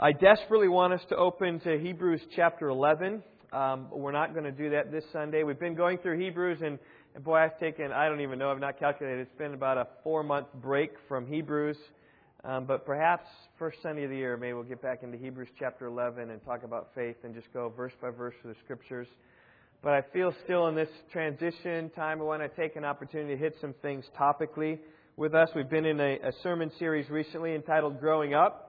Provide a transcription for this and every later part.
I desperately want us to open to Hebrews chapter 11. Um, we're not going to do that this Sunday. We've been going through Hebrews, and, and boy, I've taken, I don't even know, I've not calculated, it's been about a four month break from Hebrews. Um, but perhaps first Sunday of the year, maybe we'll get back into Hebrews chapter 11 and talk about faith and just go verse by verse through the scriptures. But I feel still in this transition time, I want to take an opportunity to hit some things topically with us. We've been in a, a sermon series recently entitled Growing Up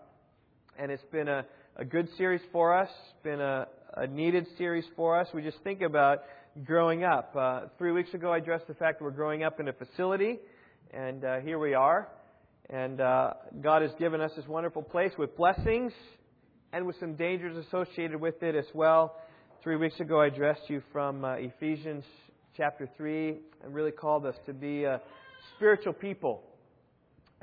and it's been a, a good series for us. It's been a, a needed series for us. We just think about growing up. Uh, three weeks ago, I addressed the fact that we're growing up in a facility, and uh, here we are. And uh, God has given us this wonderful place with blessings and with some dangers associated with it as well. Three weeks ago, I addressed you from uh, Ephesians chapter 3 and really called us to be a spiritual people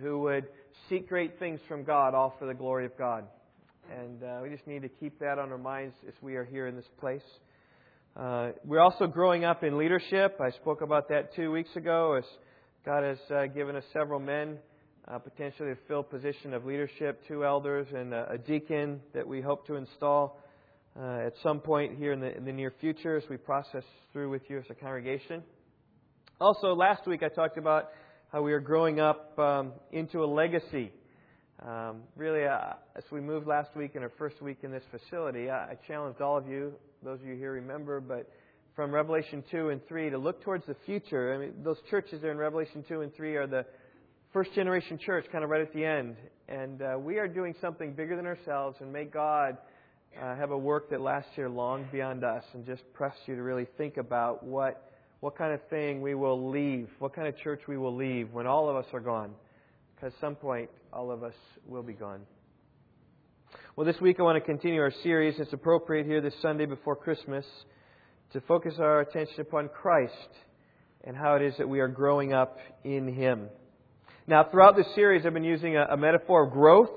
who would seek great things from God, all for the glory of God. And uh, we just need to keep that on our minds as we are here in this place. Uh, we're also growing up in leadership. I spoke about that two weeks ago as God has uh, given us several men uh, potentially to fill position of leadership, two elders and a, deacon that we hope to install uh, at some point here in the, in the near future as we process through with you as a congregation. Also, last week I talked about how we are growing up um, into a legacy. Um, really, uh, as we moved last week in our first week in this facility, I, I challenged all of you, those of you here remember, but from Revelation 2 and 3 to look towards the future. I mean, those churches there in Revelation 2 and 3 are the first generation church, kind of right at the end. And uh, we are doing something bigger than ourselves, and may God uh, have a work that lasts here long beyond us, and just press you to really think about what what kind of thing we will leave, what kind of church we will leave when all of us are gone. Because at some point, all of us will be gone. Well, this week I want to continue our series. It's appropriate here this Sunday before Christmas to focus our attention upon Christ and how it is that we are growing up in Him. Now, throughout this series, I've been using a, a metaphor of growth.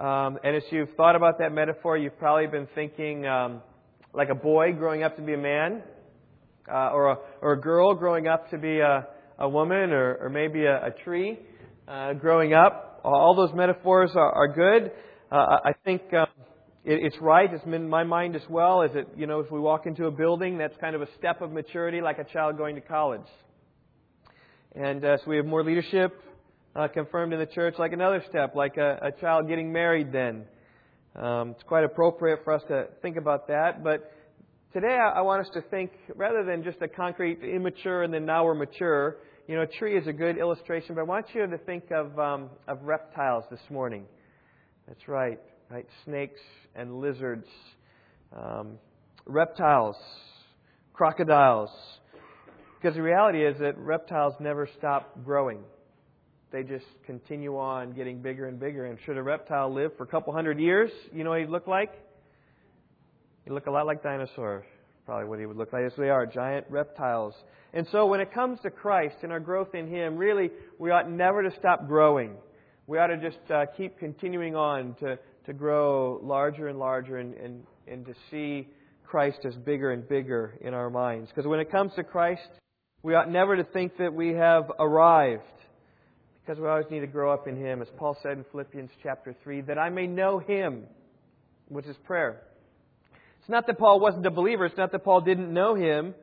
Um, and as you've thought about that metaphor, you've probably been thinking um, like a boy growing up to be a man uh, or, a, or a girl growing up to be a, a woman or, or maybe a, a tree uh, growing up. All those metaphors are, are good. Uh, I think um, it, it's right. It's in my mind as well. Is it you know, if we walk into a building, that's kind of a step of maturity, like a child going to college. And uh, so we have more leadership uh, confirmed in the church, like another step, like a, a child getting married. Then um, it's quite appropriate for us to think about that, but Today, I want us to think, rather than just a concrete immature and then now we're mature, you know, a tree is a good illustration, but I want you to think of, um, of reptiles this morning. That's right, right? Snakes and lizards, um, reptiles, crocodiles. Because the reality is that reptiles never stop growing. They just continue on getting bigger and bigger. And should a reptile live for a couple hundred years, you know what he'd look like? He look a lot like dinosaurs, probably what he would look like. Yes, they are giant reptiles. And so when it comes to Christ and our growth in Him, really, we ought never to stop growing. We ought to just uh, keep continuing on to, to grow larger and larger and, and, and to see Christ as bigger and bigger in our minds. Because when it comes to Christ, we ought never to think that we have arrived. Because we always need to grow up in Him. As Paul said in Philippians chapter 3, that I may know Him, which is prayer it's not that Paul wasn't a believer. It's not that Paul didn't know him.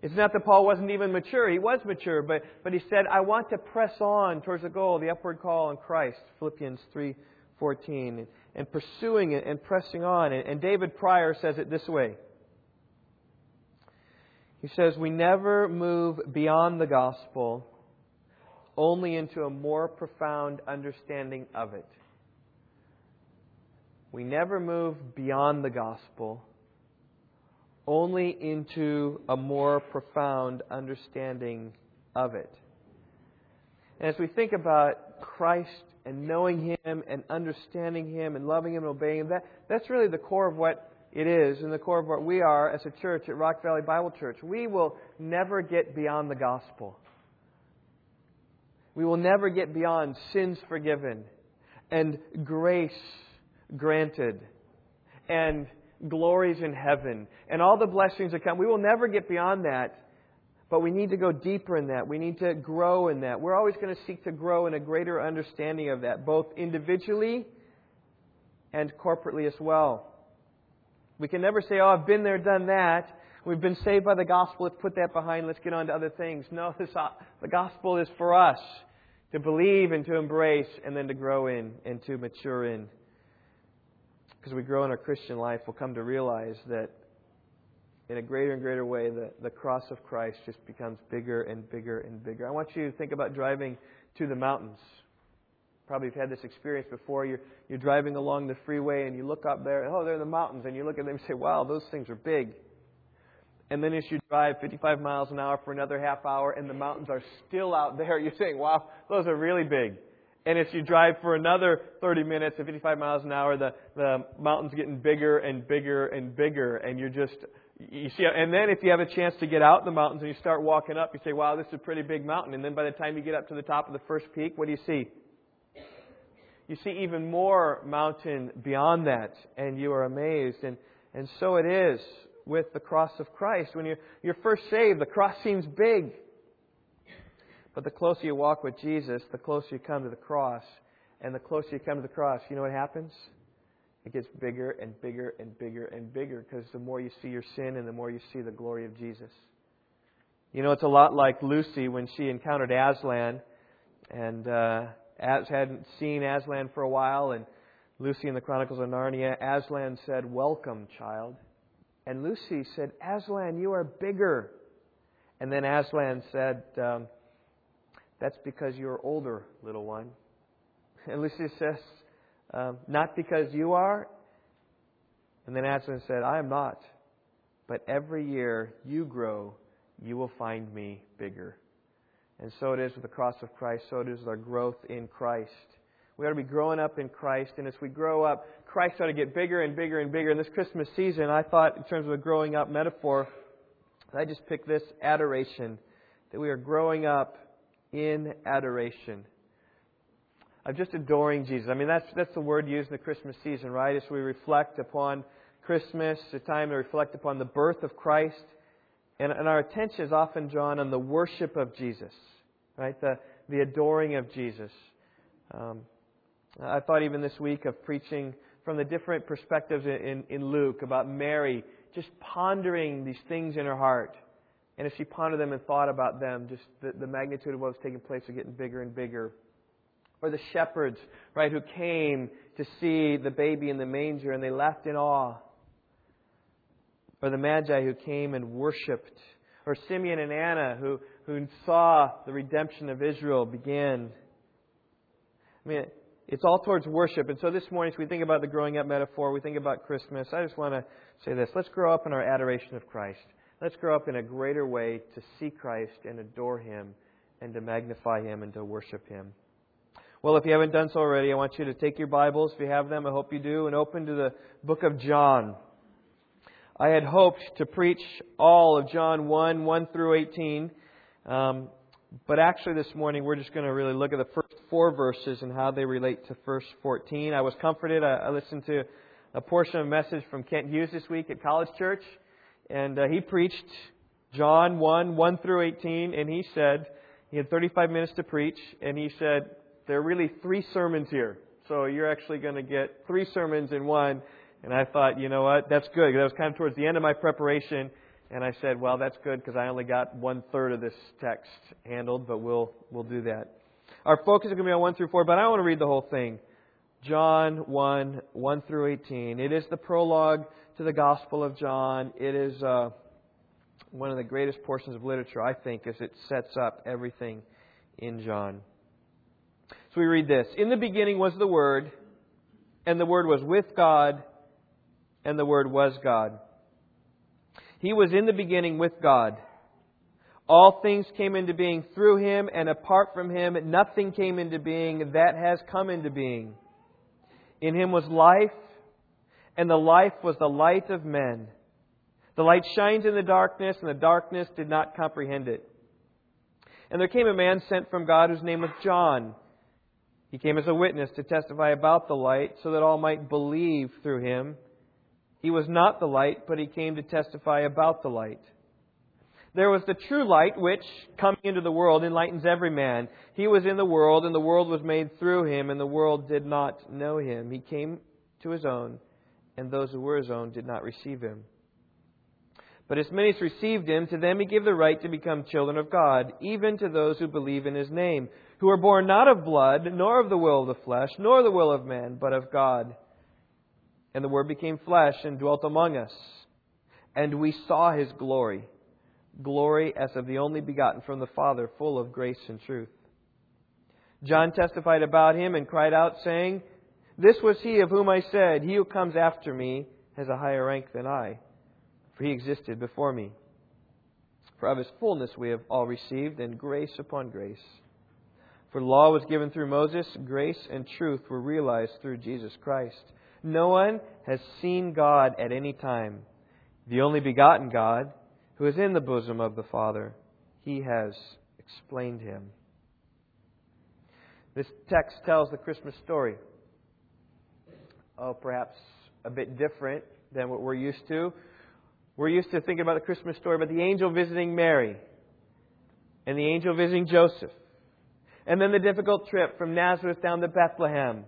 It's not that Paul wasn't even mature. He was mature, but, but he said, I want to press on towards the goal, the upward call in Christ, Philippians 3.14, and pursuing it and pressing on. And, and David Pryor says it this way. He says, We never move beyond the gospel, only into a more profound understanding of it. We never move beyond the gospel, only into a more profound understanding of it. And as we think about Christ and knowing Him and understanding Him and loving Him and obeying Him, that, that's really the core of what it is and the core of what we are as a church at Rock Valley Bible Church. We will never get beyond the gospel. We will never get beyond sins forgiven and grace granted and glories in heaven and all the blessings that come. We will never get beyond that, but we need to go deeper in that. We need to grow in that. We're always going to seek to grow in a greater understanding of that, both individually and corporately as well. We can never say, Oh, I've been there, done that. We've been saved by the gospel. Let's put that behind. Let's get on to other things. No, this, uh, the gospel is for us to believe and to embrace and then to grow in and to mature in. Because we grow in our Christian life, we'll come to realize that in a greater and greater way, the, the cross of Christ just becomes bigger and bigger and bigger. I want you to think about driving to the mountains. Probably you've had this experience before. You're, you're driving along the freeway and you look up there, oh, they're the mountains. And you look at them and say, wow, those things are big. And then as you drive 55 miles an hour for another half hour and the mountains are still out there, you're saying, wow, those are really big. And if you drive for another 30 minutes at 55 miles an hour, the, the mountain's getting bigger and bigger and bigger, and you're just, you see, and then if you have a chance to get out in the mountains and you start walking up, you say, wow, this is a pretty big mountain. And then by the time you get up to the top of the first peak, what do you see? You see even more mountain beyond that, and you are amazed. And, and so it is with the cross of Christ. When you're, you're first saved, the cross seems big. But the closer you walk with Jesus, the closer you come to the cross. And the closer you come to the cross, you know what happens? It gets bigger and bigger and bigger and bigger because the more you see your sin and the more you see the glory of Jesus. You know, it's a lot like Lucy when she encountered Aslan and uh, Az hadn't seen Aslan for a while. And Lucy in the Chronicles of Narnia, Aslan said, Welcome, child. And Lucy said, Aslan, you are bigger. And then Aslan said, um, That's because you're older, little one. And Lucy says, um, Not because you are. And then Aslan said, I am not. But every year you grow, you will find me bigger. And so it is with the cross of Christ, so it is with our growth in Christ. We ought to be growing up in Christ, and as we grow up, Christ ought to get bigger and bigger and bigger. And this Christmas season, I thought, in terms of a growing up metaphor, I just picked this adoration, that we are growing up in adoration. I'm just adoring Jesus. I mean, that's, that's the word used in the Christmas season, right? As we reflect upon Christmas, a time to reflect upon the birth of Christ. And, and our attention is often drawn on the worship of Jesus, right? The, the adoring of Jesus. Um, I thought even this week of preaching from the different perspectives in, in Luke about Mary just pondering these things in her heart. And as she pondered them and thought about them, just the, the magnitude of what was taking place was getting bigger and bigger. Or the shepherds, right, who came to see the baby in the manger and they left in awe. Or the Magi who came and worshiped. Or Simeon and Anna who, who saw the redemption of Israel begin. I mean, it's all towards worship. And so this morning, as we think about the growing up metaphor, we think about Christmas, I just want to say this. Let's grow up in our adoration of Christ. Let's grow up in a greater way to see Christ and adore Him and to magnify Him and to worship Him. Well, if you haven't done so already, I want you to take your Bibles, if you have them, I hope you do, and open to the book of John. I had hoped to preach all of John 1, 1 through 18. Um, but actually, this morning, we're just going to really look at the first four verses and how they relate to verse 14. I was comforted. I, I listened to a portion of a message from Kent Hughes this week at College Church, and uh, he preached John 1, 1 through 18, and he said, he had 35 minutes to preach, and he said, there are really three sermons here. So you're actually going to get three sermons in one. And I thought, you know what, that's good. That was kind of towards the end of my preparation. And I said, well, that's good because I only got one third of this text handled, but we'll, we'll do that. Our focus is going to be on 1 through 4, but I want to read the whole thing. John 1, 1 through 18. It is the prologue to the Gospel of John. It is uh, one of the greatest portions of literature, I think, as it sets up everything in John. So we read this In the beginning was the Word, and the Word was with God, and the Word was God. He was in the beginning with God. All things came into being through him, and apart from him, nothing came into being that has come into being. In him was life, and the life was the light of men. The light shines in the darkness, and the darkness did not comprehend it. And there came a man sent from God whose name was John. He came as a witness to testify about the light, so that all might believe through him. He was not the light, but he came to testify about the light. There was the true light, which, coming into the world, enlightens every man. He was in the world, and the world was made through him, and the world did not know him. He came to his own, and those who were his own did not receive him. But as many as received him, to them he gave the right to become children of God, even to those who believe in his name, who are born not of blood, nor of the will of the flesh, nor the will of man, but of God. And the Word became flesh and dwelt among us. And we saw his glory, glory as of the only begotten from the Father, full of grace and truth. John testified about him and cried out, saying, This was he of whom I said, He who comes after me has a higher rank than I, for he existed before me. For of his fullness we have all received, and grace upon grace. For law was given through Moses, grace and truth were realized through Jesus Christ. No one has seen God at any time. The only begotten God, who is in the bosom of the Father, he has explained him. This text tells the Christmas story. Oh, perhaps a bit different than what we're used to. We're used to thinking about the Christmas story about the angel visiting Mary and the angel visiting Joseph. And then the difficult trip from Nazareth down to Bethlehem.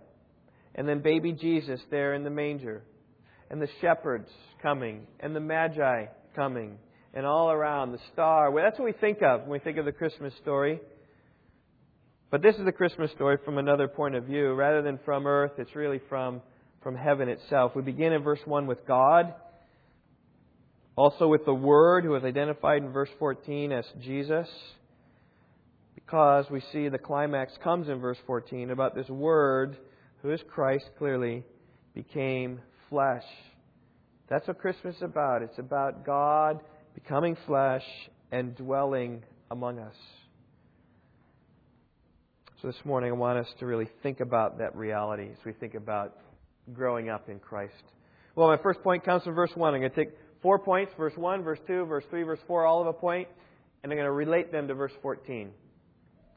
And then baby Jesus there in the manger. And the shepherds coming. And the magi coming. And all around the star. Well, that's what we think of when we think of the Christmas story. But this is the Christmas story from another point of view. Rather than from earth, it's really from, from heaven itself. We begin in verse 1 with God, also with the Word, who is identified in verse 14 as Jesus, because we see the climax comes in verse 14 about this Word, who is Christ clearly, became flesh. That's what Christmas is about. It's about God becoming flesh and dwelling among us. So this morning, I want us to really think about that reality as we think about growing up in Christ. Well, my first point comes from verse 1. I'm going to take four points verse 1, verse 2, verse 3, verse 4, all of a point, and I'm going to relate them to verse 14.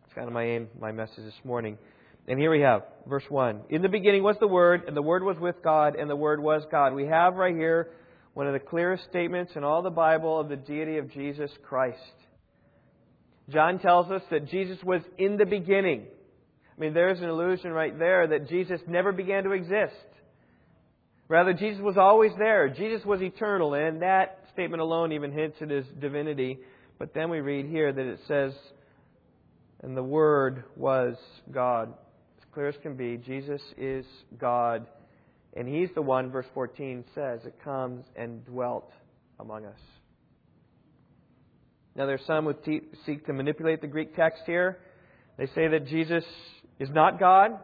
It's kind of my aim, my message this morning. And here we have verse 1. In the beginning was the Word, and the Word was with God, and the Word was God. We have right here one of the clearest statements in all the Bible of the deity of Jesus Christ. John tells us that Jesus was in the beginning. I mean, there's an illusion right there that Jesus never began to exist. Rather, Jesus was always there. Jesus was eternal, and that statement alone even hints at his divinity. But then we read here that it says, and the Word was God. As clear as can be, Jesus is God. And He's the one, verse 14 says, that comes and dwelt among us. Now, there's some who te- seek to manipulate the Greek text here. They say that Jesus is not God.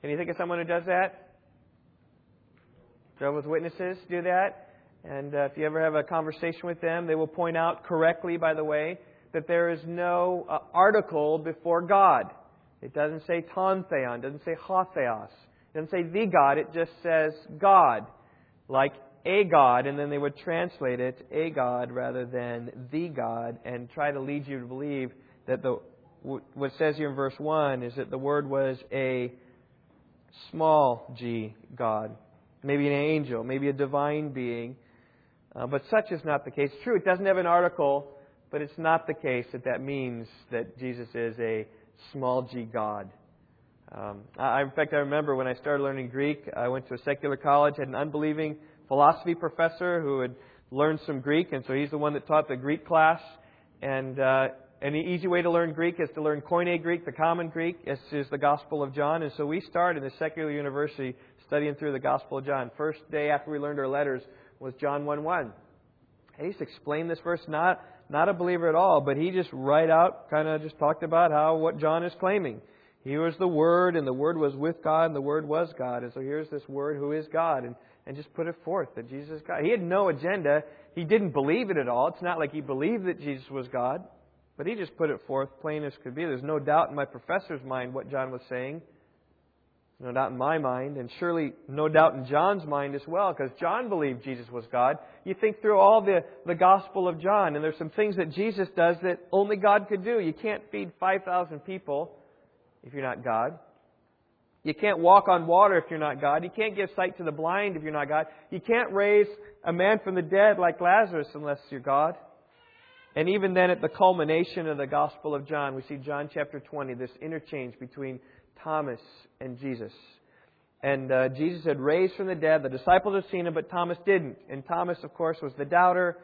Can you think of someone who does that? Jehovah's Witnesses do that. And uh, if you ever have a conversation with them, they will point out correctly, by the way, that there is no uh, article before God. It doesn't say ton theon, it doesn't say ho theos, doesn't say the God, it just says God, like a God, and then they would translate it a God rather than the God, and try to lead you to believe that the what says here in verse 1 is that the Word was a small g God, maybe an angel, maybe a divine being. Uh, but such is not the case. True, it doesn't have an article, but it's not the case that that means that Jesus is a small g God. Um, I, in fact, I remember when I started learning Greek, I went to a secular college, had an unbelieving philosophy professor who had learned some Greek, and so he's the one that taught the Greek class. And uh, an easy way to learn Greek is to learn Koine Greek, the common Greek. This is the Gospel of John. And so we started in the secular university studying through the Gospel of John. First day after we learned our letters was John 1 1. And he just explained this verse, not, not a believer at all, but he just right out kind of just talked about how what John is claiming. He was the Word, and the Word was with God, and the Word was God. And so here's this Word who is God, and, and just put it forth that Jesus is God. He had no agenda. He didn't believe it at all. It's not like he believed that Jesus was God. But he just put it forth plain as could be. There's no doubt in my professor's mind what John was saying. No doubt in my mind, and surely no doubt in John's mind as well, because John believed Jesus was God. You think through all the, the Gospel of John, and there's some things that Jesus does that only God could do. You can't feed 5,000 people if you're not God. You can't walk on water if you're not God. You can't give sight to the blind if you're not God. You can't raise a man from the dead like Lazarus unless you're God. And even then, at the culmination of the Gospel of John, we see John chapter 20, this interchange between Thomas and Jesus. And uh, Jesus had raised from the dead. The disciples had seen him, but Thomas didn't. And Thomas, of course, was the doubter.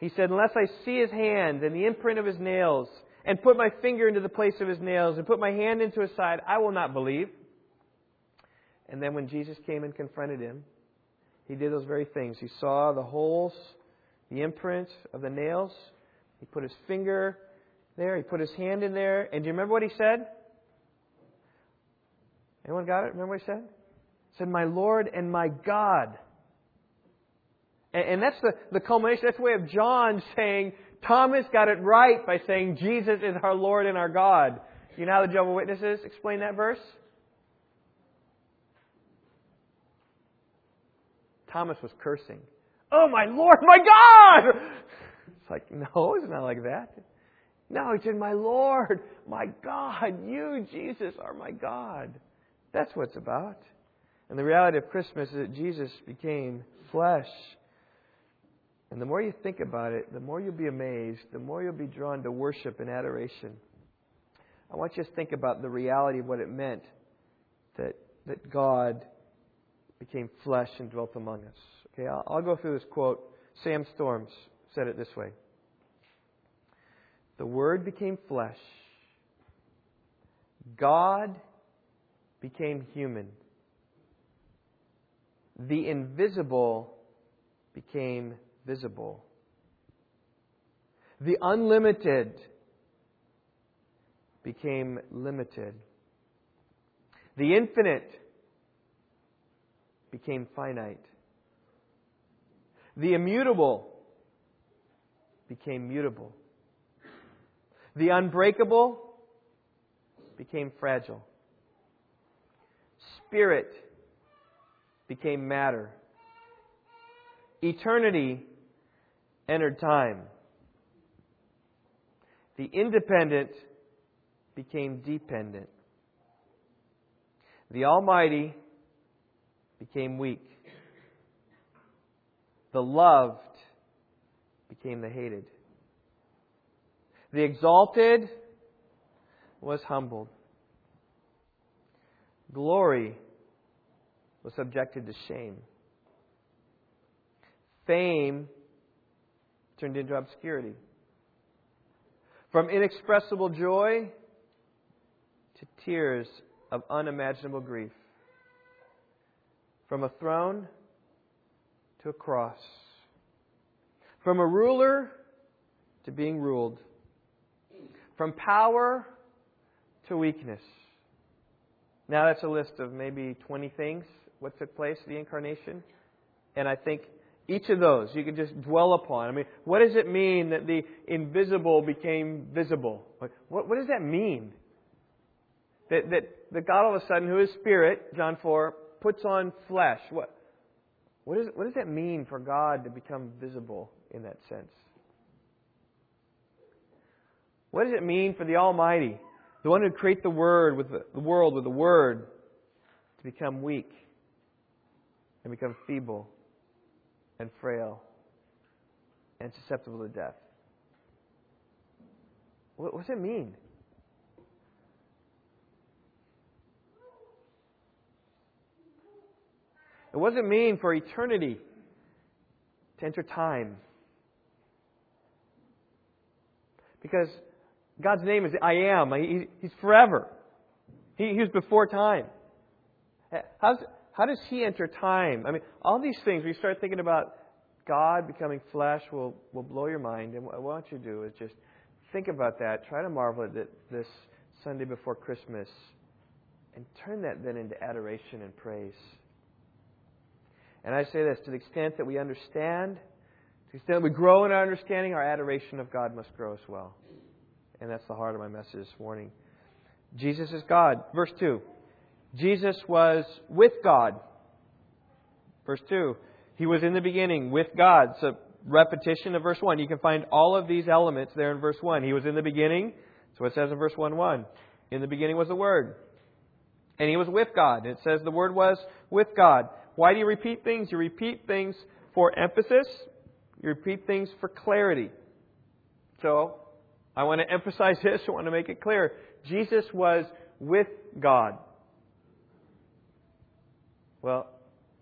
He said, Unless I see his hands and the imprint of his nails, and put my finger into the place of his nails, and put my hand into his side, I will not believe. And then when Jesus came and confronted him, he did those very things. He saw the holes, the imprint of the nails. He put his finger there. He put his hand in there. And do you remember what he said? Anyone got it? Remember what he said? He said, My Lord and my God. And, and that's the, the culmination. That's the way of John saying, Thomas got it right by saying Jesus is our Lord and our God. You know how the Jehovah Witnesses explain that verse? Thomas was cursing. Oh, my Lord, my God! It's like, no, it's not like that. No, he said, My Lord, my God, you, Jesus, are my God. That's what it's about. And the reality of Christmas is that Jesus became flesh. And the more you think about it, the more you'll be amazed, the more you'll be drawn to worship and adoration. I want you to think about the reality of what it meant that, that God became flesh and dwelt among us. Okay, I'll, I'll go through this quote. Sam Storms said it this way The Word became flesh. God became human. The invisible became visible. The unlimited became limited. The infinite became finite. The immutable became mutable. The unbreakable became fragile. Spirit became matter. Eternity entered time. The independent became dependent. The Almighty became weak. The loved became the hated. The exalted was humbled. Glory was subjected to shame. Fame turned into obscurity. From inexpressible joy to tears of unimaginable grief. From a throne to a cross. From a ruler to being ruled. From power to weakness. Now, that's a list of maybe 20 things, what took place, the incarnation. And I think each of those you can just dwell upon. I mean, what does it mean that the invisible became visible? What, what does that mean? That, that, that God all of a sudden, who is spirit, John 4, puts on flesh. What, what, is, what does that mean for God to become visible in that sense? What does it mean for the Almighty, the one who created the word with the, the world with the word, to become weak and become feeble and frail and susceptible to death? What, does it mean? It wasn't mean for eternity to enter time. Because God's name is I am. he's forever. He, he was before time. How's, how does He enter time? I mean, all these things, we start thinking about God becoming flesh will, will blow your mind. And what I want you to do is just think about that. Try to marvel at it this Sunday before Christmas. And turn that then into adoration and praise. And I say this to the extent that we understand, to the extent that we grow in our understanding, our adoration of God must grow as well. And that's the heart of my message this morning. Jesus is God. Verse 2. Jesus was with God. Verse 2. He was in the beginning with God. A repetition of verse 1. You can find all of these elements there in verse 1. He was in the beginning. What it says in verse 1 1. In the beginning was the Word. And he was with God. It says the Word was with God. Why do you repeat things? You repeat things for emphasis, you repeat things for clarity. So, I want to emphasize this, I want to make it clear. Jesus was with God. Well,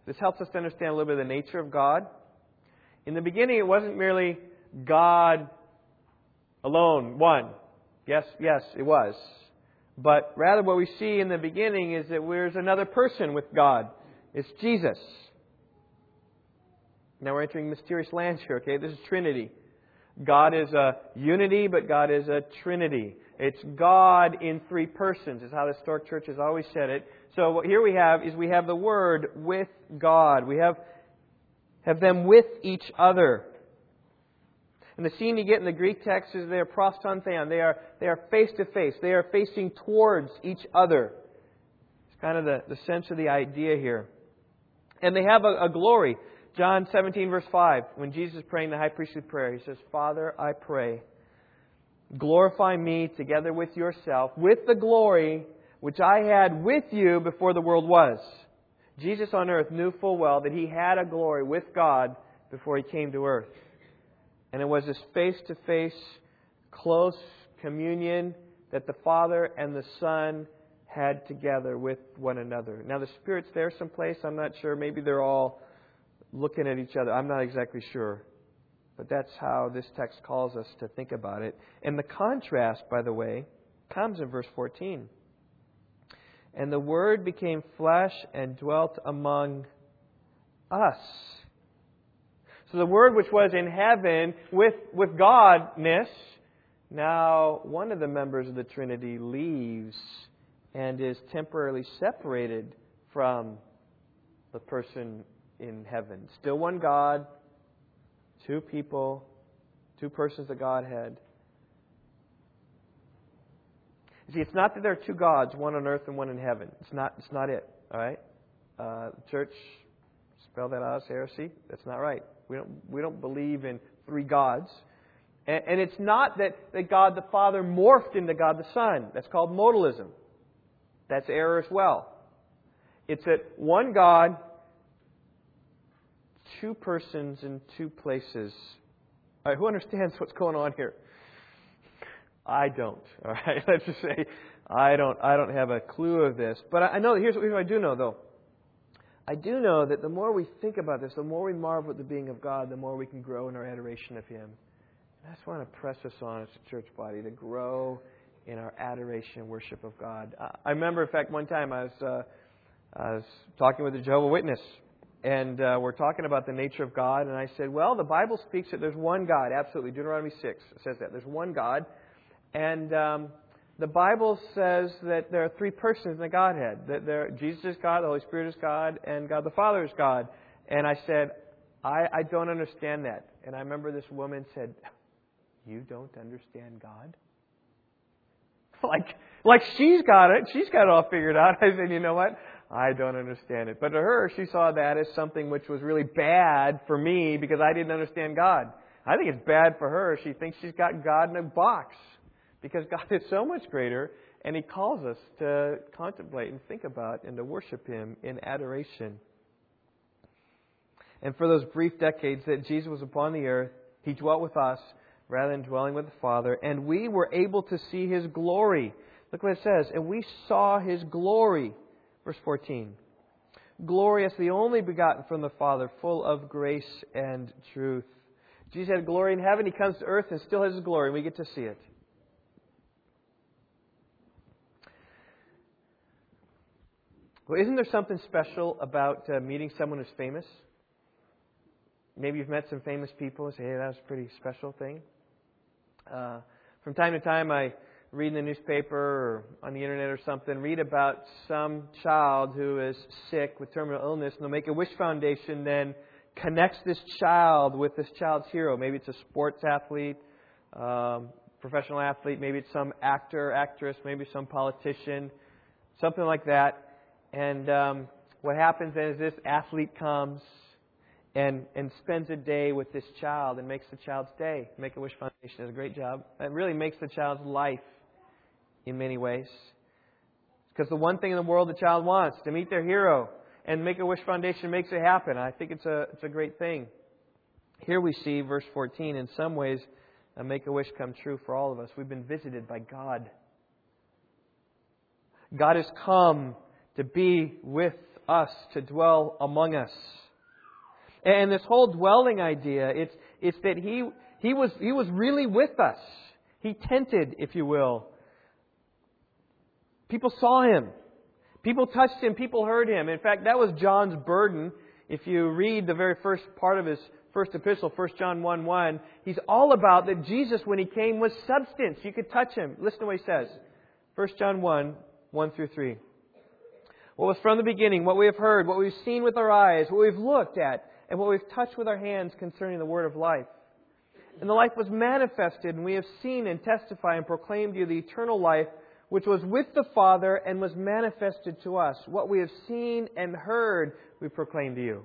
this helps us to understand a little bit of the nature of God. In the beginning, it wasn't merely God alone, one. Yes, yes, it was. But rather, what we see in the beginning is that there's another person with God. It's Jesus. Now we're entering mysterious lands here, okay? This is Trinity. God is a unity, but God is a Trinity. It's God in three persons, is how the historic church has always said it. So what here we have is we have the Word with God. We have, have them with each other. And the scene you get in the Greek text is they are pros ton theon. They are, they are face to face. They are facing towards each other. It's kind of the, the sense of the idea here. And they have a, a glory. John 17, verse 5, when Jesus is praying the high priestly prayer, he says, Father, I pray, glorify me together with yourself, with the glory which I had with you before the world was. Jesus on earth knew full well that he had a glory with God before he came to earth. And it was this face to face, close communion that the Father and the Son had together with one another. Now, the Spirit's there someplace. I'm not sure. Maybe they're all looking at each other. I'm not exactly sure. But that's how this text calls us to think about it. And the contrast, by the way, comes in verse 14. And the Word became flesh and dwelt among us. So the Word which was in heaven with, with Godness, now one of the members of the Trinity leaves and is temporarily separated from the person in heaven. Still one God, two people, two persons of Godhead. You See, it's not that there are two gods, one on earth and one in heaven. It's not. It's not it. All right. Uh, church spell that out as heresy. That's not right. We don't. We don't believe in three gods. And, and it's not that, that God the Father morphed into God the Son. That's called modalism. That's error as well. It's that one God two persons in two places. All right, who understands what's going on here? I don't. All right, let's just say I don't. I don't have a clue of this, but I know. Here's what, here's what I do know, though. I do know that the more we think about this, the more we marvel at the being of God, the more we can grow in our adoration of Him. And I just want to press us on as a church body to grow in our adoration and worship of God. I remember, in fact, one time I was uh, I was talking with a Jehovah Witness, and uh, we're talking about the nature of God. And I said, well, the Bible speaks that there's one God. Absolutely, Deuteronomy six says that there's one God, and um, the Bible says that there are three persons in the Godhead. That there, Jesus is God, the Holy Spirit is God, and God the Father is God. And I said, I, I don't understand that. And I remember this woman said, You don't understand God? like, like she's got it. She's got it all figured out. I said, You know what? I don't understand it. But to her, she saw that as something which was really bad for me because I didn't understand God. I think it's bad for her. She thinks she's got God in a box because God is so much greater and He calls us to contemplate and think about and to worship Him in adoration. And for those brief decades that Jesus was upon the earth, He dwelt with us rather than dwelling with the Father, and we were able to see His glory. Look what it says. And we saw His glory Verse 14. Glorious, the only begotten from the Father, full of grace and truth. Jesus had glory in heaven. He comes to earth and still has his glory, and we get to see it. Well, isn't there something special about uh, meeting someone who's famous? Maybe you've met some famous people and say, hey, that was a pretty special thing. Uh, from time to time, I read in the newspaper or on the internet or something, read about some child who is sick with terminal illness, and the Make a Wish Foundation then connects this child with this child's hero. Maybe it's a sports athlete, um, professional athlete, maybe it's some actor, actress, maybe some politician, something like that. And um, what happens then is this athlete comes and, and spends a day with this child and makes the child's day. Make a Wish Foundation does a great job. It really makes the child's life in many ways. Because the one thing in the world the child wants to meet their hero, and Make a Wish Foundation makes it happen. I think it's a it's a great thing. Here we see verse 14. In some ways, a Make a Wish come true for all of us. We've been visited by God. God has come to be with us, to dwell among us. And this whole dwelling idea, it's, it's that he, he, was, he was really with us. He tented, if you will. People saw him. People touched him. People heard him. In fact, that was John's burden. If you read the very first part of his first epistle, 1 John 1 1, he's all about that Jesus, when he came, was substance. You could touch him. Listen to what he says. 1 John 1 1 through 3. What was from the beginning, what we have heard, what we've seen with our eyes, what we've looked at, and what we've touched with our hands concerning the word of life. And the life was manifested, and we have seen and testified and proclaimed to you the eternal life which was with the Father and was manifested to us. What we have seen and heard, we proclaim to you.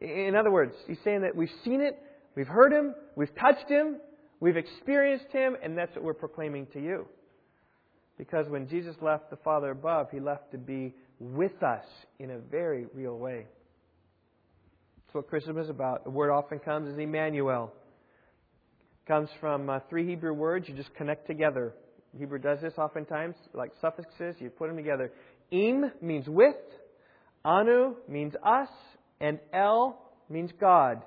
In other words, he's saying that we've seen it, we've heard him, we've touched him, we've experienced him, and that's what we're proclaiming to you. Because when Jesus left the Father above, he left to be with us in a very real way. That's what Christmas is about. The word often comes as Emmanuel. It comes from uh, three Hebrew words you just connect together. Hebrew does this oftentimes, like suffixes, you put them together. Im means with, anu means us, and el means God.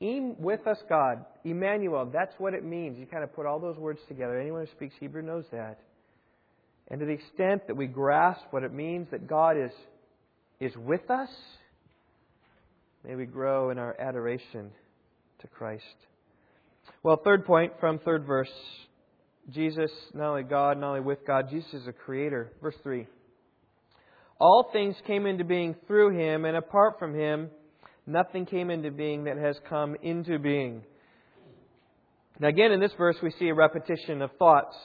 Im with us God. Emmanuel, that's what it means. You kind of put all those words together. Anyone who speaks Hebrew knows that. And to the extent that we grasp what it means that God is, is with us, may we grow in our adoration to Christ. Well, third point from third verse. Jesus, not only God, not only with God, Jesus is a creator. Verse 3. All things came into being through him, and apart from him, nothing came into being that has come into being. Now, again, in this verse, we see a repetition of thoughts.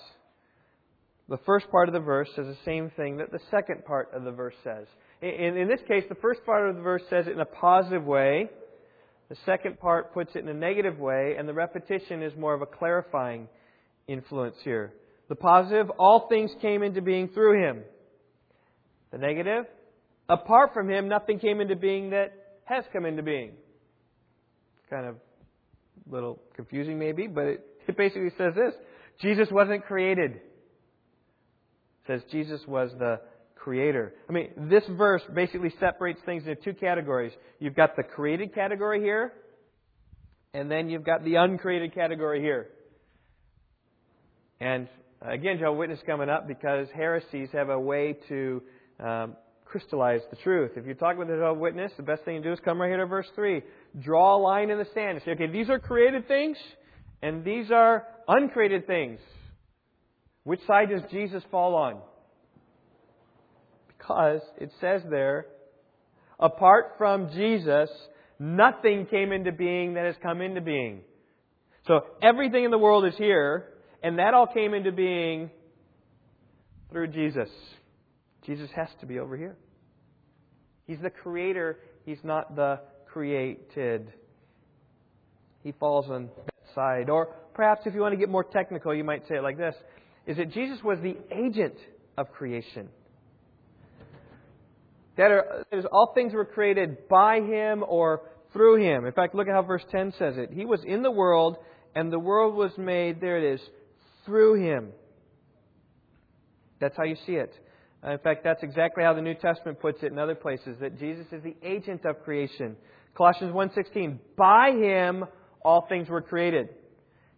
The first part of the verse says the same thing that the second part of the verse says. In, in this case, the first part of the verse says it in a positive way. The second part puts it in a negative way, and the repetition is more of a clarifying influence here. The positive, all things came into being through him. The negative, apart from him, nothing came into being that has come into being. Kind of a little confusing maybe, but it, it basically says this. Jesus wasn't created. It says Jesus was the creator. I mean, this verse basically separates things into two categories. You've got the created category here, and then you've got the uncreated category here. And again, Jehovah's Witness coming up because heresies have a way to um, crystallize the truth. If you're talking with a Jehovah's Witness, the best thing to do is come right here to verse 3. Draw a line in the sand and say, okay, these are created things and these are uncreated things. Which side does Jesus fall on? Because it says there, apart from Jesus, nothing came into being that has come into being. So everything in the world is here, and that all came into being through Jesus. Jesus has to be over here. He's the creator, he's not the created. He falls on that side. Or perhaps if you want to get more technical, you might say it like this is that Jesus was the agent of creation. That, are, that is, all things were created by him or through him. In fact, look at how verse 10 says it. He was in the world, and the world was made, there it is, through him. That's how you see it. Uh, in fact, that's exactly how the New Testament puts it in other places that Jesus is the agent of creation. Colossians 1:16, by him all things were created.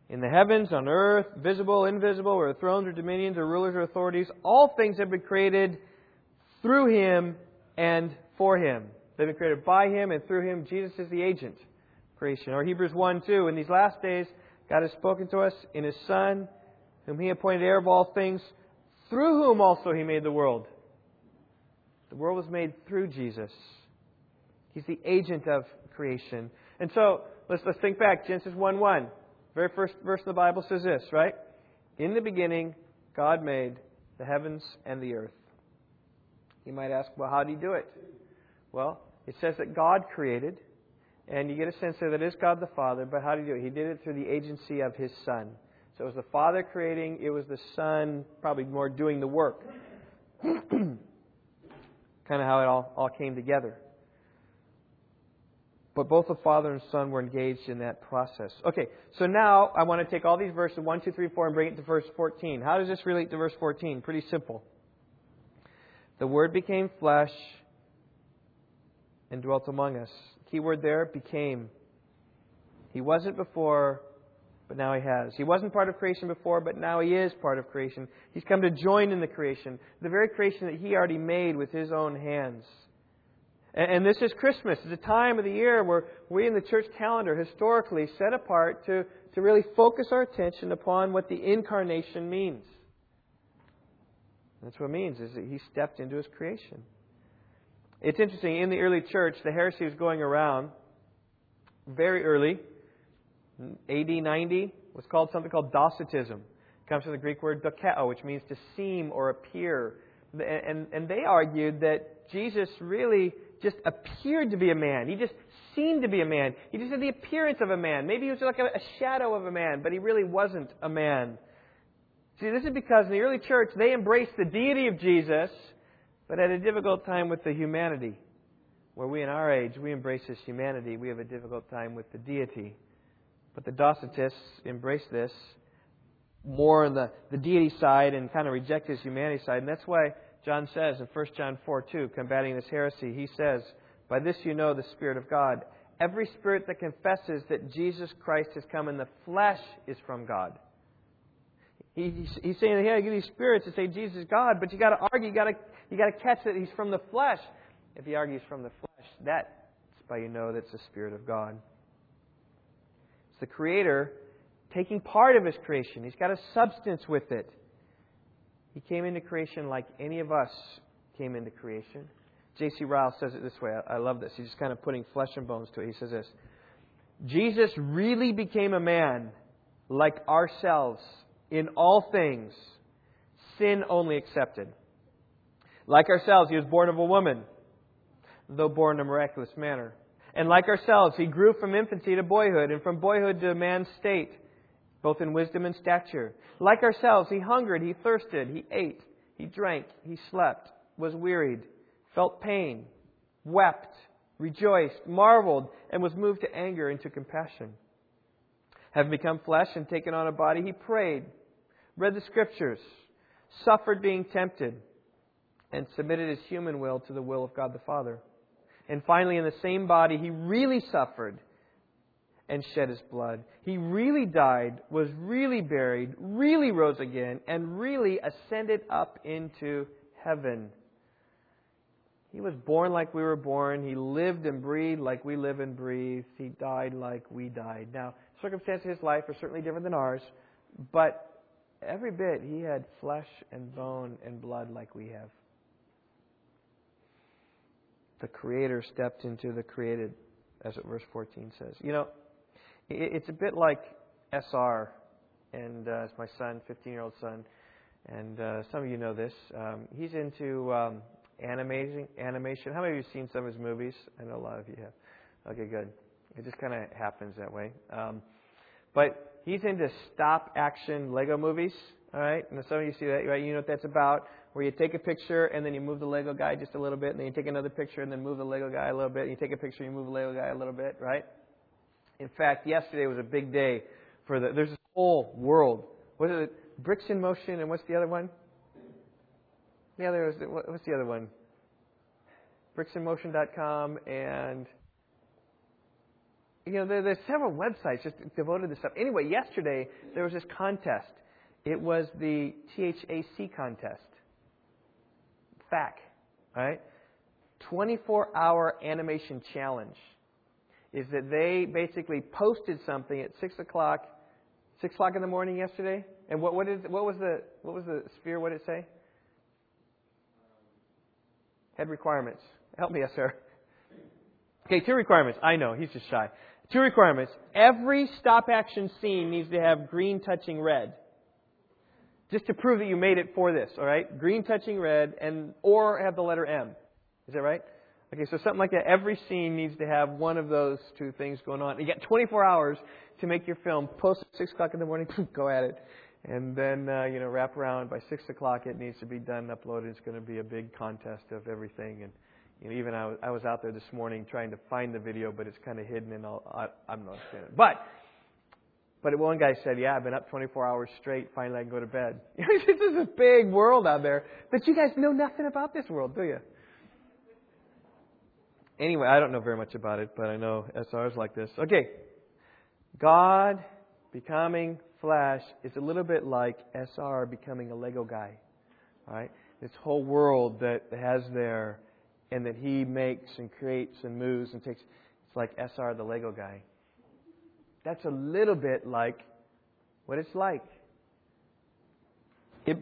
In the heavens, on earth, visible, invisible, or thrones or dominions or rulers or authorities, all things have been created through him and for him. They've been created by him and through him. Jesus is the agent creation. Or Hebrews 1 2, in these last days, God has spoken to us in his Son whom he appointed heir of all things, through whom also he made the world. The world was made through Jesus. He's the agent of creation. And so, let's, let's think back. Genesis 1 1. Very first verse of the Bible says this, right? In the beginning, God made the heavens and the earth. You might ask, well, how did he do it? Well, it says that God created, and you get a sense there that is God the Father, but how did he do it? He did it through the agency of his Son. So it was the Father creating, it was the Son probably more doing the work. kind of how it all, all came together. But both the Father and Son were engaged in that process. Okay, so now I want to take all these verses 1, 2, 3, 4 and bring it to verse 14. How does this relate to verse 14? Pretty simple. The Word became flesh and dwelt among us. Key word there, became. He wasn't before, but now he has. He wasn't part of creation before, but now he is part of creation. He's come to join in the creation, the very creation that he already made with his own hands. And, this is Christmas. It's a time of the year where we in the church calendar historically set apart to, to really focus our attention upon what the incarnation means. That's what it means, is that he stepped into his creation. It's interesting, in the early church, the heresy was going around very early, AD 90, was called something called Docetism. It comes from the Greek word dokeo, which means to seem or appear. And, and they argued that Jesus really just appeared to be a man. He just seemed to be a man. He just had the appearance of a man. Maybe he was like a, a shadow of a man, but he really wasn't a man. See, this is because in the early church, they embraced the deity of Jesus, but had a difficult time with the humanity. Where we in our age, we embrace his humanity, we have a difficult time with the deity. But the Docetists embrace this more on the, the deity side and kind of reject his humanity side. And that's why John says in 1 John 4 2, combating this heresy, he says, By this you know the Spirit of God. Every spirit that confesses that Jesus Christ has come in the flesh is from God. He, he's saying, "Hey, I these spirits to say Jesus is God, but you got to argue, you got to you got to catch that he's from the flesh. If he argues from the flesh, that's by you know that's the Spirit of God. It's the Creator taking part of His creation. He's got a substance with it. He came into creation like any of us came into creation. J.C. Ryle says it this way. I, I love this. He's just kind of putting flesh and bones to it. He says this Jesus really became a man like ourselves in all things, sin only accepted. Like ourselves, he was born of a woman, though born in a miraculous manner. And like ourselves, he grew from infancy to boyhood, and from boyhood to man's state, both in wisdom and stature. Like ourselves, he hungered, he thirsted, he ate, he drank, he slept, was wearied, felt pain, wept, rejoiced, marveled, and was moved to anger and to compassion. Having become flesh and taken on a body, he prayed, read the scriptures, suffered being tempted and submitted his human will to the will of God the Father. And finally, in the same body, he really suffered and shed his blood. He really died, was really buried, really rose again, and really ascended up into heaven. He was born like we were born. He lived and breathed like we live and breathe. He died like we died. Now, circumstances of his life are certainly different than ours, but every bit he had flesh and bone and blood like we have the Creator stepped into the created, as what verse 14 says. You know, it's a bit like SR, and uh, it's my son, 15 year old son, and uh, some of you know this. Um, he's into um, animation. Animation. How many of you have seen some of his movies? I know a lot of you have. Okay, good. It just kind of happens that way. Um, but he's into stop action Lego movies. All right, and some of you see that, right? You know what that's about where you take a picture and then you move the Lego guy just a little bit, and then you take another picture and then move the Lego guy a little bit, and you take a picture and you move the Lego guy a little bit, right? In fact, yesterday was a big day for the. There's this whole world. What is it? Bricks in Motion, and what's the other one? The other was what's the other one? Bricksinmotion.com and you know there, there's several websites just devoted to this stuff. Anyway, yesterday there was this contest. It was the THAC contest. FAC, right? 24 hour animation challenge is that they basically posted something at 6 o'clock, 6 o'clock in the morning yesterday. And what, what, is, what, was the, what was the sphere? What did it say? Head requirements. Help me, yes, sir. Okay, two requirements. I know, he's just shy. Two requirements. Every stop action scene needs to have green touching red just to prove that you made it for this, all right? Green touching red, and or have the letter M. Is that right? Okay, so something like that. Every scene needs to have one of those two things going on. You got 24 hours to make your film. Post at 6 o'clock in the morning, go at it. And then, uh, you know, wrap around. By 6 o'clock, it needs to be done, and uploaded. It's going to be a big contest of everything. And, you know, even I was, I was out there this morning trying to find the video, but it's kind of hidden and all. I, I'm not understanding it. But But one guy said, Yeah, I've been up 24 hours straight. Finally, I can go to bed. this is a big world out there. But you guys know nothing about this world, do you? Anyway, I don't know very much about it, but I know SRs like this. Okay. God becoming flesh is a little bit like SR becoming a Lego guy. All right? This whole world that has there and that he makes and creates and moves and takes. It's like SR the Lego guy. That's a little bit like what it's like. It,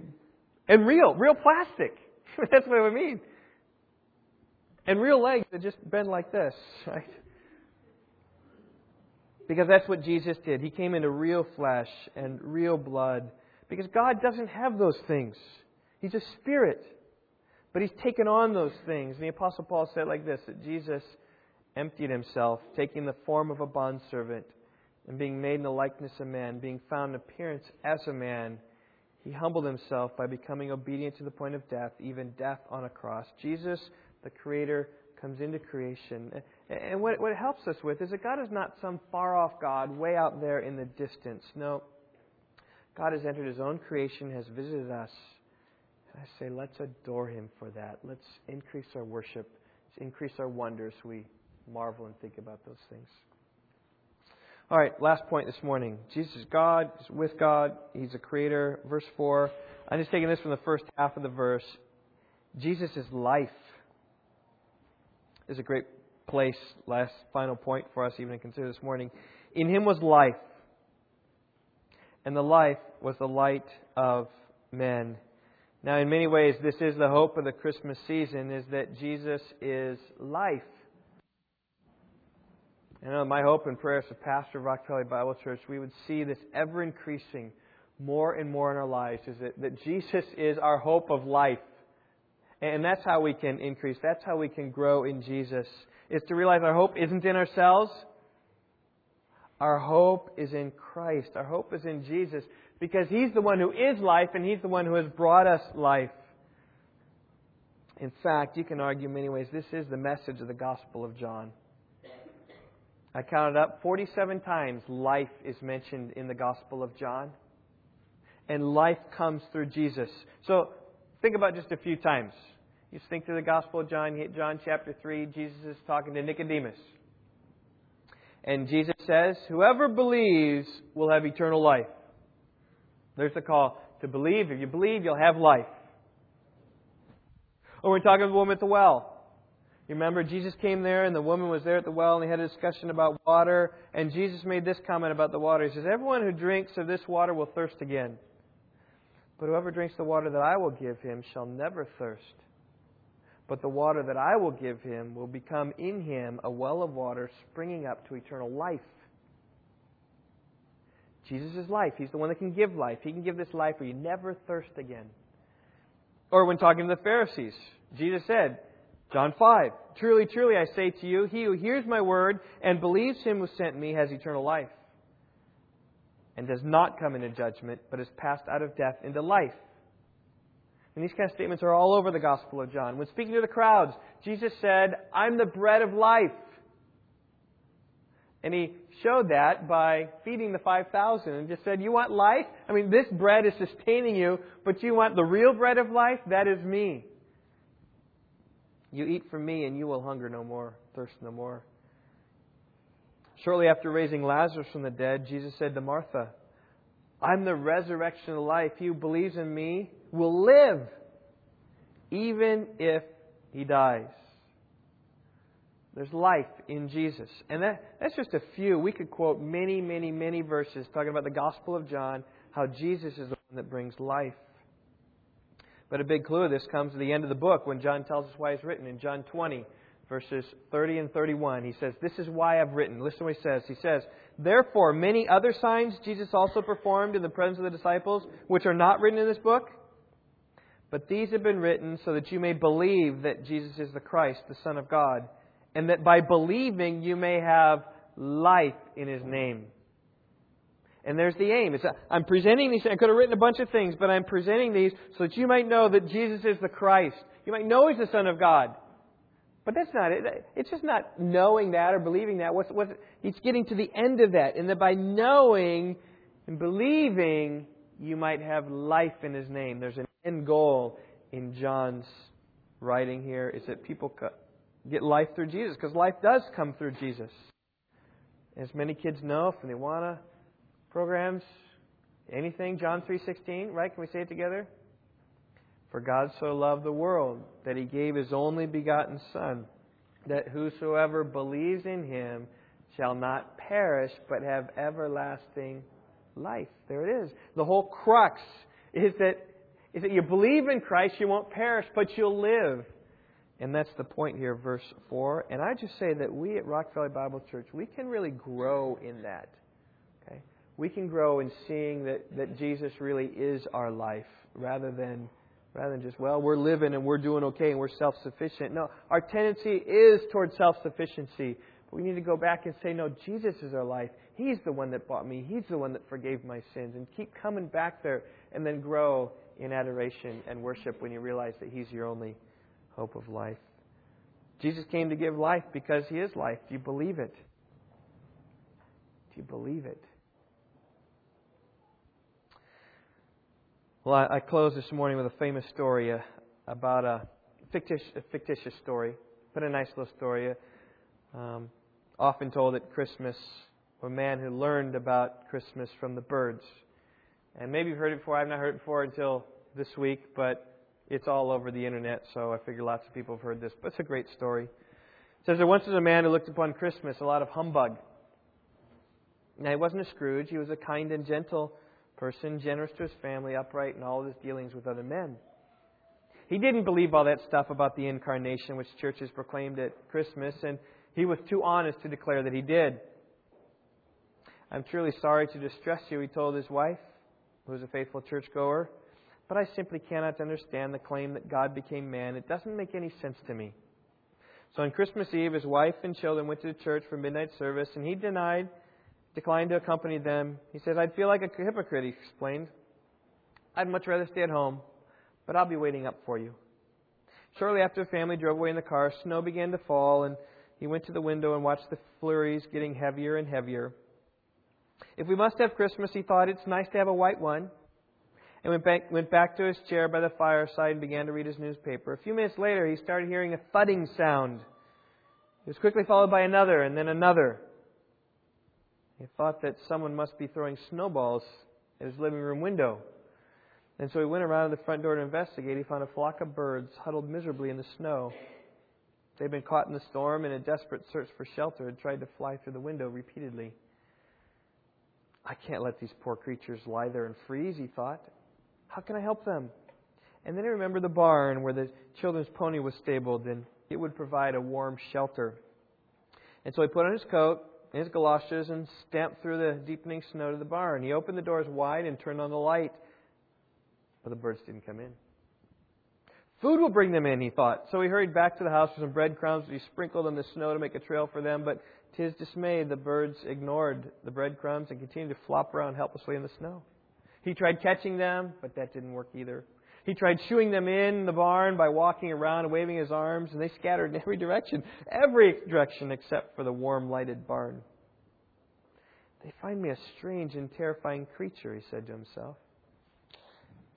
and real, real plastic. That's what I mean. And real legs that just bend like this, right? Because that's what Jesus did. He came into real flesh and real blood. Because God doesn't have those things. He's a spirit. But he's taken on those things. And the Apostle Paul said like this that Jesus emptied himself, taking the form of a bondservant, and being made in the likeness of man, being found in appearance as a man, he humbled himself by becoming obedient to the point of death, even death on a cross. Jesus, the Creator, comes into creation. And what, what it helps us with is that God is not some far off God way out there in the distance. No. God has entered His own creation, has visited us. And I say, let's adore Him for that. Let's increase our worship, let's increase our wonder as we marvel and think about those things. All right, last point this morning. Jesus is God, He's with God, He's a creator. Verse 4. I'm just taking this from the first half of the verse. Jesus is life. This is a great place, last final point for us even to consider this morning. In Him was life, and the life was the light of men. Now, in many ways, this is the hope of the Christmas season, is that Jesus is life. You uh, know, my hope and prayer as a pastor of Rock Valley Bible Church, we would see this ever increasing more and more in our lives, is that, that Jesus is our hope of life. And that's how we can increase. That's how we can grow in Jesus. Is to realize our hope isn't in ourselves. Our hope is in Christ. Our hope is in Jesus because He's the one who is life and He's the one who has brought us life. In fact, you can argue in many ways this is the message of the Gospel of John. I counted up 47 times life is mentioned in the Gospel of John. And life comes through Jesus. So think about just a few times. You think through the Gospel of John, John chapter 3, Jesus is talking to Nicodemus. And Jesus says, Whoever believes will have eternal life. There's the call to believe. If you believe, you'll have life. Or we're talking to the woman at the well. You remember Jesus came there and the woman was there at the well and they had a discussion about water. And Jesus made this comment about the water. He says, Everyone who drinks of this water will thirst again. But whoever drinks the water that I will give him shall never thirst. But the water that I will give him will become in him a well of water springing up to eternal life. Jesus is life. He's the one that can give life. He can give this life where you never thirst again. Or when talking to the Pharisees, Jesus said, John 5. Truly, truly, I say to you, he who hears my word and believes him who sent me has eternal life, and does not come into judgment, but is passed out of death into life. And these kind of statements are all over the Gospel of John. When speaking to the crowds, Jesus said, I'm the bread of life. And he showed that by feeding the 5,000 and just said, You want life? I mean, this bread is sustaining you, but you want the real bread of life? That is me. You eat from me, and you will hunger no more, thirst no more. Shortly after raising Lazarus from the dead, Jesus said to Martha, I'm the resurrection of life. He who believes in me will live, even if he dies. There's life in Jesus. And that, that's just a few. We could quote many, many, many verses talking about the Gospel of John, how Jesus is the one that brings life. But a big clue of this comes at the end of the book when John tells us why he's written. In John 20, verses 30 and 31, he says, This is why I've written. Listen to what he says. He says, Therefore, many other signs Jesus also performed in the presence of the disciples, which are not written in this book. But these have been written so that you may believe that Jesus is the Christ, the Son of God, and that by believing you may have life in his name. And there's the aim. It's a, I'm presenting these. I could have written a bunch of things, but I'm presenting these so that you might know that Jesus is the Christ. You might know He's the Son of God. But that's not it. It's just not knowing that or believing that. What's, what's, he's getting to the end of that. And that by knowing and believing, you might have life in his name. There's an end goal in John's writing here is that people get life through Jesus because life does come through Jesus. As many kids know from the Awana programs, anything John 3:16, right? Can we say it together? For God so loved the world that he gave his only begotten Son, that whosoever believes in him shall not perish, but have everlasting life. There it is. The whole crux is that, is that you believe in Christ, you won't perish, but you'll live. And that's the point here, verse 4. And I just say that we at Rock Valley Bible Church, we can really grow in that. We can grow in seeing that, that Jesus really is our life rather than rather than just, well, we're living and we're doing okay and we're self sufficient. No, our tendency is towards self sufficiency. But we need to go back and say, no, Jesus is our life. He's the one that bought me. He's the one that forgave my sins. And keep coming back there and then grow in adoration and worship when you realize that He's your only hope of life. Jesus came to give life because He is life. Do you believe it? Do you believe it? Well, I, I close this morning with a famous story uh, about a fictitious, a fictitious story, but a nice little story. Um, often told at Christmas, a man who learned about Christmas from the birds. And maybe you've heard it before. I've not heard it before until this week, but it's all over the internet, so I figure lots of people have heard this. But it's a great story. It says there once was a man who looked upon Christmas a lot of humbug. Now he wasn't a Scrooge. He was a kind and gentle person, generous to his family, upright in all of his dealings with other men. He didn't believe all that stuff about the incarnation which churches proclaimed at Christmas, and he was too honest to declare that he did. I'm truly sorry to distress you, he told his wife, who was a faithful churchgoer, but I simply cannot understand the claim that God became man. It doesn't make any sense to me. So on Christmas Eve, his wife and children went to the church for midnight service, and he denied declined to accompany them. He says, I'd feel like a hypocrite, he explained. I'd much rather stay at home, but I'll be waiting up for you. Shortly after the family drove away in the car, snow began to fall, and he went to the window and watched the flurries getting heavier and heavier. If we must have Christmas, he thought, it's nice to have a white one. And went back, went back to his chair by the fireside and began to read his newspaper. A few minutes later, he started hearing a thudding sound. It was quickly followed by another and then another. He thought that someone must be throwing snowballs at his living room window. And so he went around to the front door to investigate. He found a flock of birds huddled miserably in the snow. They'd been caught in the storm and in a desperate search for shelter had tried to fly through the window repeatedly. I can't let these poor creatures lie there and freeze, he thought. How can I help them? And then he remembered the barn where the children's pony was stabled, and it would provide a warm shelter. And so he put on his coat, his galoshes and stamped through the deepening snow to the barn. He opened the doors wide and turned on the light, but the birds didn't come in. Food will bring them in, he thought. So he hurried back to the house for some breadcrumbs. He sprinkled on the snow to make a trail for them, but to his dismay, the birds ignored the breadcrumbs and continued to flop around helplessly in the snow. He tried catching them, but that didn't work either. He tried shooing them in the barn by walking around and waving his arms, and they scattered in every direction, every direction except for the warm lighted barn. They find me a strange and terrifying creature, he said to himself.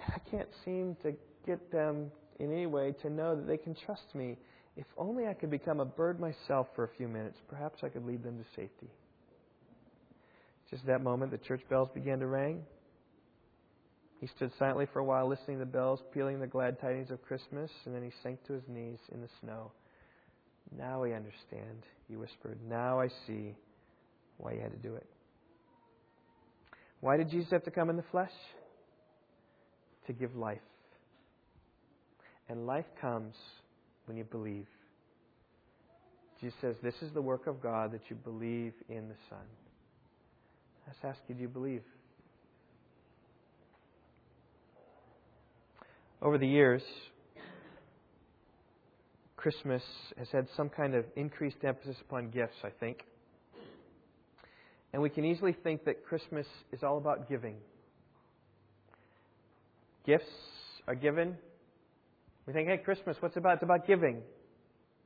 I can't seem to get them in any way to know that they can trust me. If only I could become a bird myself for a few minutes, perhaps I could lead them to safety. Just that moment, the church bells began to ring. He stood silently for a while, listening to the bells, pealing the glad tidings of Christmas, and then he sank to his knees in the snow. Now I understand, he whispered. Now I see why he had to do it. Why did Jesus have to come in the flesh? To give life. And life comes when you believe. Jesus says, This is the work of God that you believe in the Son. Let's ask you, do you believe? Over the years, Christmas has had some kind of increased emphasis upon gifts, I think. And we can easily think that Christmas is all about giving. Gifts are given. We think, hey, Christmas, what's it about? It's about giving.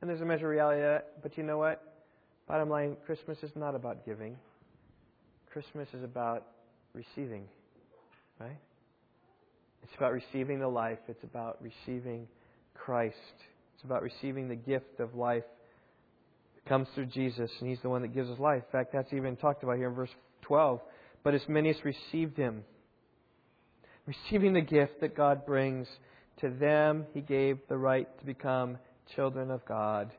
And there's a measure of reality of that. But you know what? Bottom line, Christmas is not about giving. Christmas is about receiving, right? It's about receiving the life. It's about receiving Christ. It's about receiving the gift of life that comes through Jesus, and He's the one that gives us life. In fact, that's even talked about here in verse 12. But as many as received Him, receiving the gift that God brings, to them He gave the right to become children of God,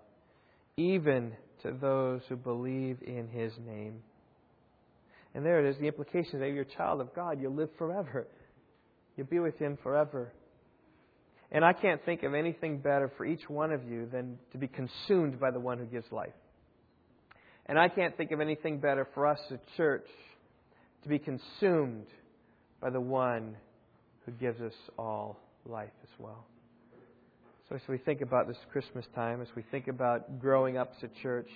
even to those who believe in His name. And there it is, the implication that you're a child of God, you'll live forever. You'll be with Him forever. And I can't think of anything better for each one of you than to be consumed by the one who gives life. And I can't think of anything better for us as a church to be consumed by the one who gives us all life as well. So as we think about this Christmas time, as we think about growing up as a church,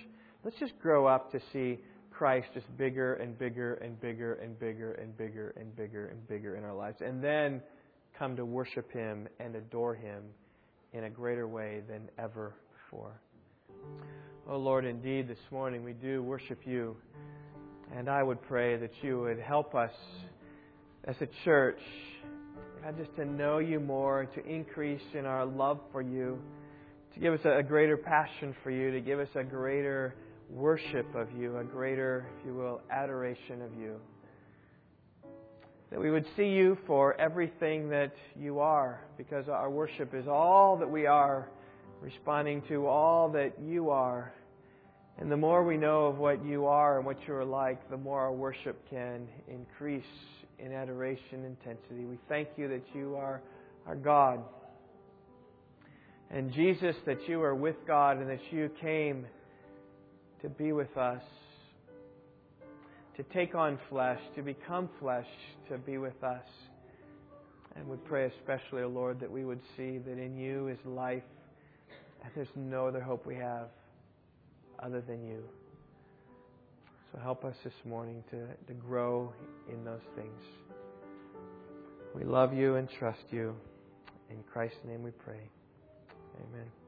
let's just grow up to see Christ just bigger and bigger and bigger and bigger and bigger and bigger and bigger in our lives. And then come to worship Him and adore Him in a greater way than ever before. Oh Lord, indeed, this morning we do worship You. And I would pray that You would help us as a church, God, just to know You more, to increase in our love for You, to give us a greater passion for You, to give us a greater worship of you, a greater, if you will, adoration of you. That we would see you for everything that you are, because our worship is all that we are, responding to all that you are. And the more we know of what you are and what you are like, the more our worship can increase in adoration intensity. We thank you that you are our God. And Jesus, that you are with God and that you came to be with us, to take on flesh, to become flesh, to be with us. And we pray especially, O Lord, that we would see that in you is life, and there's no other hope we have other than you. So help us this morning to, to grow in those things. We love you and trust you. In Christ's name we pray. Amen.